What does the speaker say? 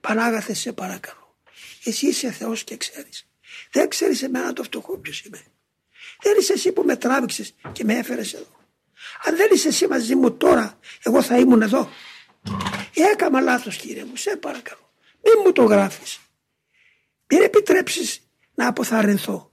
Πανάγαθε σε παρακαλώ. Εσύ είσαι Θεός και ξέρεις. Δεν ξέρεις εμένα το φτωχό ποιος είμαι. Δεν είσαι εσύ που με τράβηξες και με έφερες εδώ. Αν δεν είσαι εσύ μαζί μου τώρα, εγώ θα ήμουν εδώ. Έκανα λάθος κύριε μου, σε παρακαλώ. Μην μου το γράφεις. Μην επιτρέψεις να αποθαρρυνθώ.